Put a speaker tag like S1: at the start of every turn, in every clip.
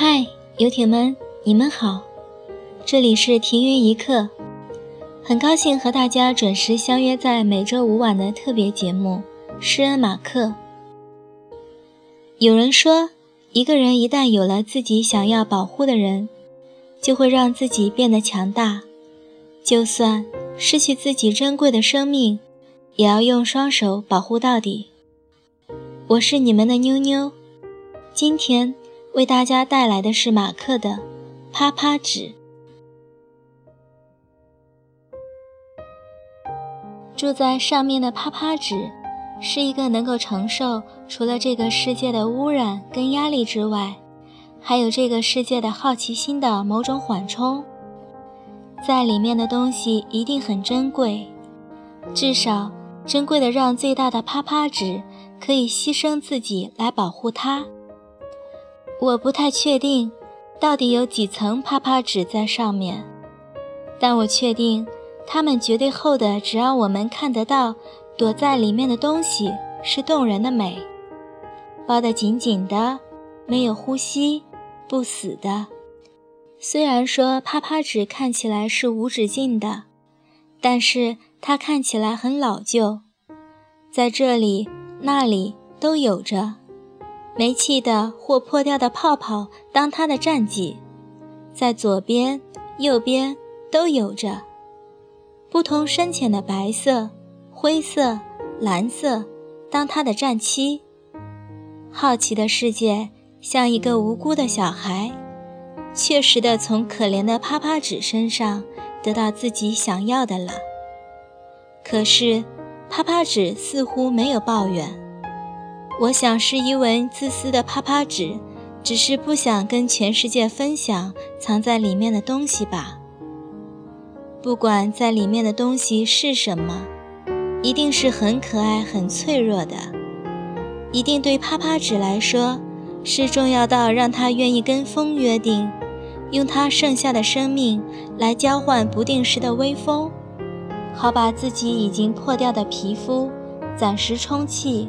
S1: 嗨，游艇们，你们好，这里是停云一刻，很高兴和大家准时相约在每周五晚的特别节目《诗恩马克》。有人说，一个人一旦有了自己想要保护的人，就会让自己变得强大，就算失去自己珍贵的生命，也要用双手保护到底。我是你们的妞妞，今天。为大家带来的是马克的《啪啪纸》。住在上面的啪啪纸，是一个能够承受除了这个世界的污染跟压力之外，还有这个世界的好奇心的某种缓冲。在里面的东西一定很珍贵，至少珍贵的让最大的啪啪纸可以牺牲自己来保护它。我不太确定，到底有几层啪啪纸在上面，但我确定，它们绝对厚的，只要我们看得到躲在里面的东西是动人的美，包得紧紧的，没有呼吸，不死的。虽然说啪啪纸看起来是无止境的，但是它看起来很老旧，在这里那里都有着。没气的或破掉的泡泡当它的战绩，在左边、右边都有着不同深浅的白色、灰色、蓝色当它的战期。好奇的世界像一个无辜的小孩，确实的从可怜的啪啪纸身上得到自己想要的了。可是，啪啪纸似乎没有抱怨。我想是一文自私的啪啪纸，只是不想跟全世界分享藏在里面的东西吧。不管在里面的东西是什么，一定是很可爱、很脆弱的，一定对啪啪纸来说是重要到让它愿意跟风约定，用它剩下的生命来交换不定时的微风，好把自己已经破掉的皮肤暂时充气。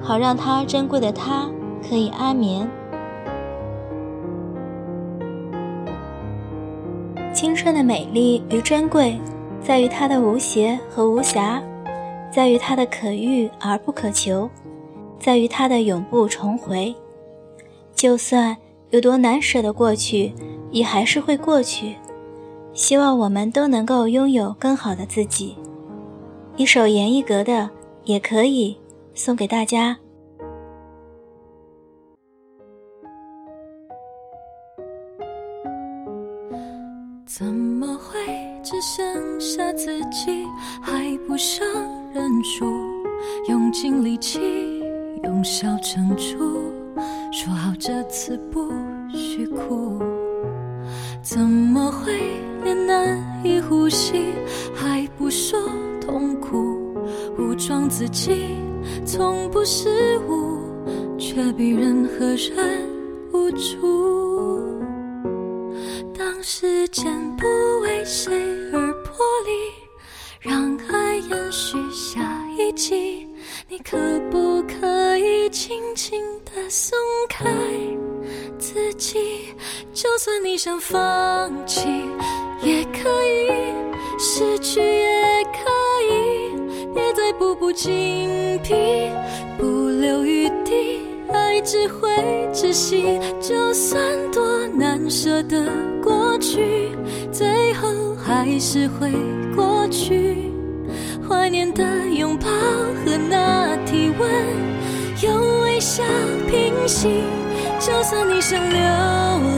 S1: 好让他珍贵的他可以安眠。青春的美丽与珍贵，在于它的无邪和无瑕，在于它的可遇而不可求，在于它的永不重回。就算有多难舍的过去，也还是会过去。希望我们都能够拥有更好的自己。一首严一格的也可以。送给大家。
S2: 怎么会只剩下自己，还不想认输？用尽力气，用笑撑住，说好这次不许哭。怎么会连难以呼吸，还不说痛苦，武装自己。从不失误，却比任何人无助。当时间不为谁而破离，让爱延续下一季。你可不可以轻轻地松开自己？就算你想放弃，也可以失去，也可以，不紧逼，不留余地，爱。只会窒息，就算多难舍的过去，最后还是会过去。怀念的拥抱和那体温，用微笑平息。就算你想流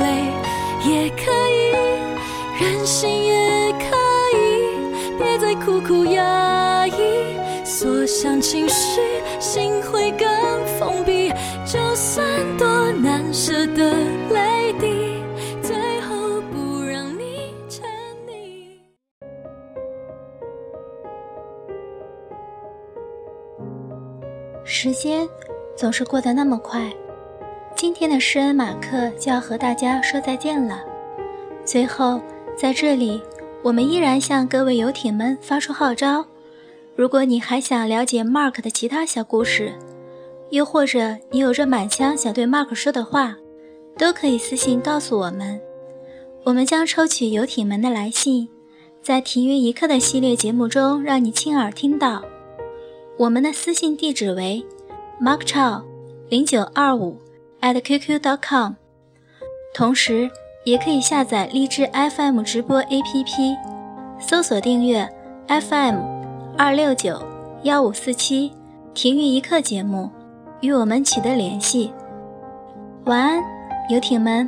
S2: 泪，也可以任性，也可以别再苦苦压，锁上情绪，心会更封闭。就算多难舍的泪滴，最后不让你沉溺。
S1: 时间总是过得那么快，今天的诗恩马克就要和大家说再见了。最后，在这里，我们依然向各位游艇们发出号召：如果你还想了解 Mark 的其他小故事，又或者你有着满腔想对 Mark 说的话，都可以私信告诉我们，我们将抽取游艇们的来信，在停云一刻的系列节目中让你亲耳听到。我们的私信地址为 MarkChao 零九二五 at qq.com，同时也可以下载荔枝 FM 直播 APP，搜索订阅 FM 二六九幺五四七停运一刻节目，与我们取得联系。晚安。游艇们。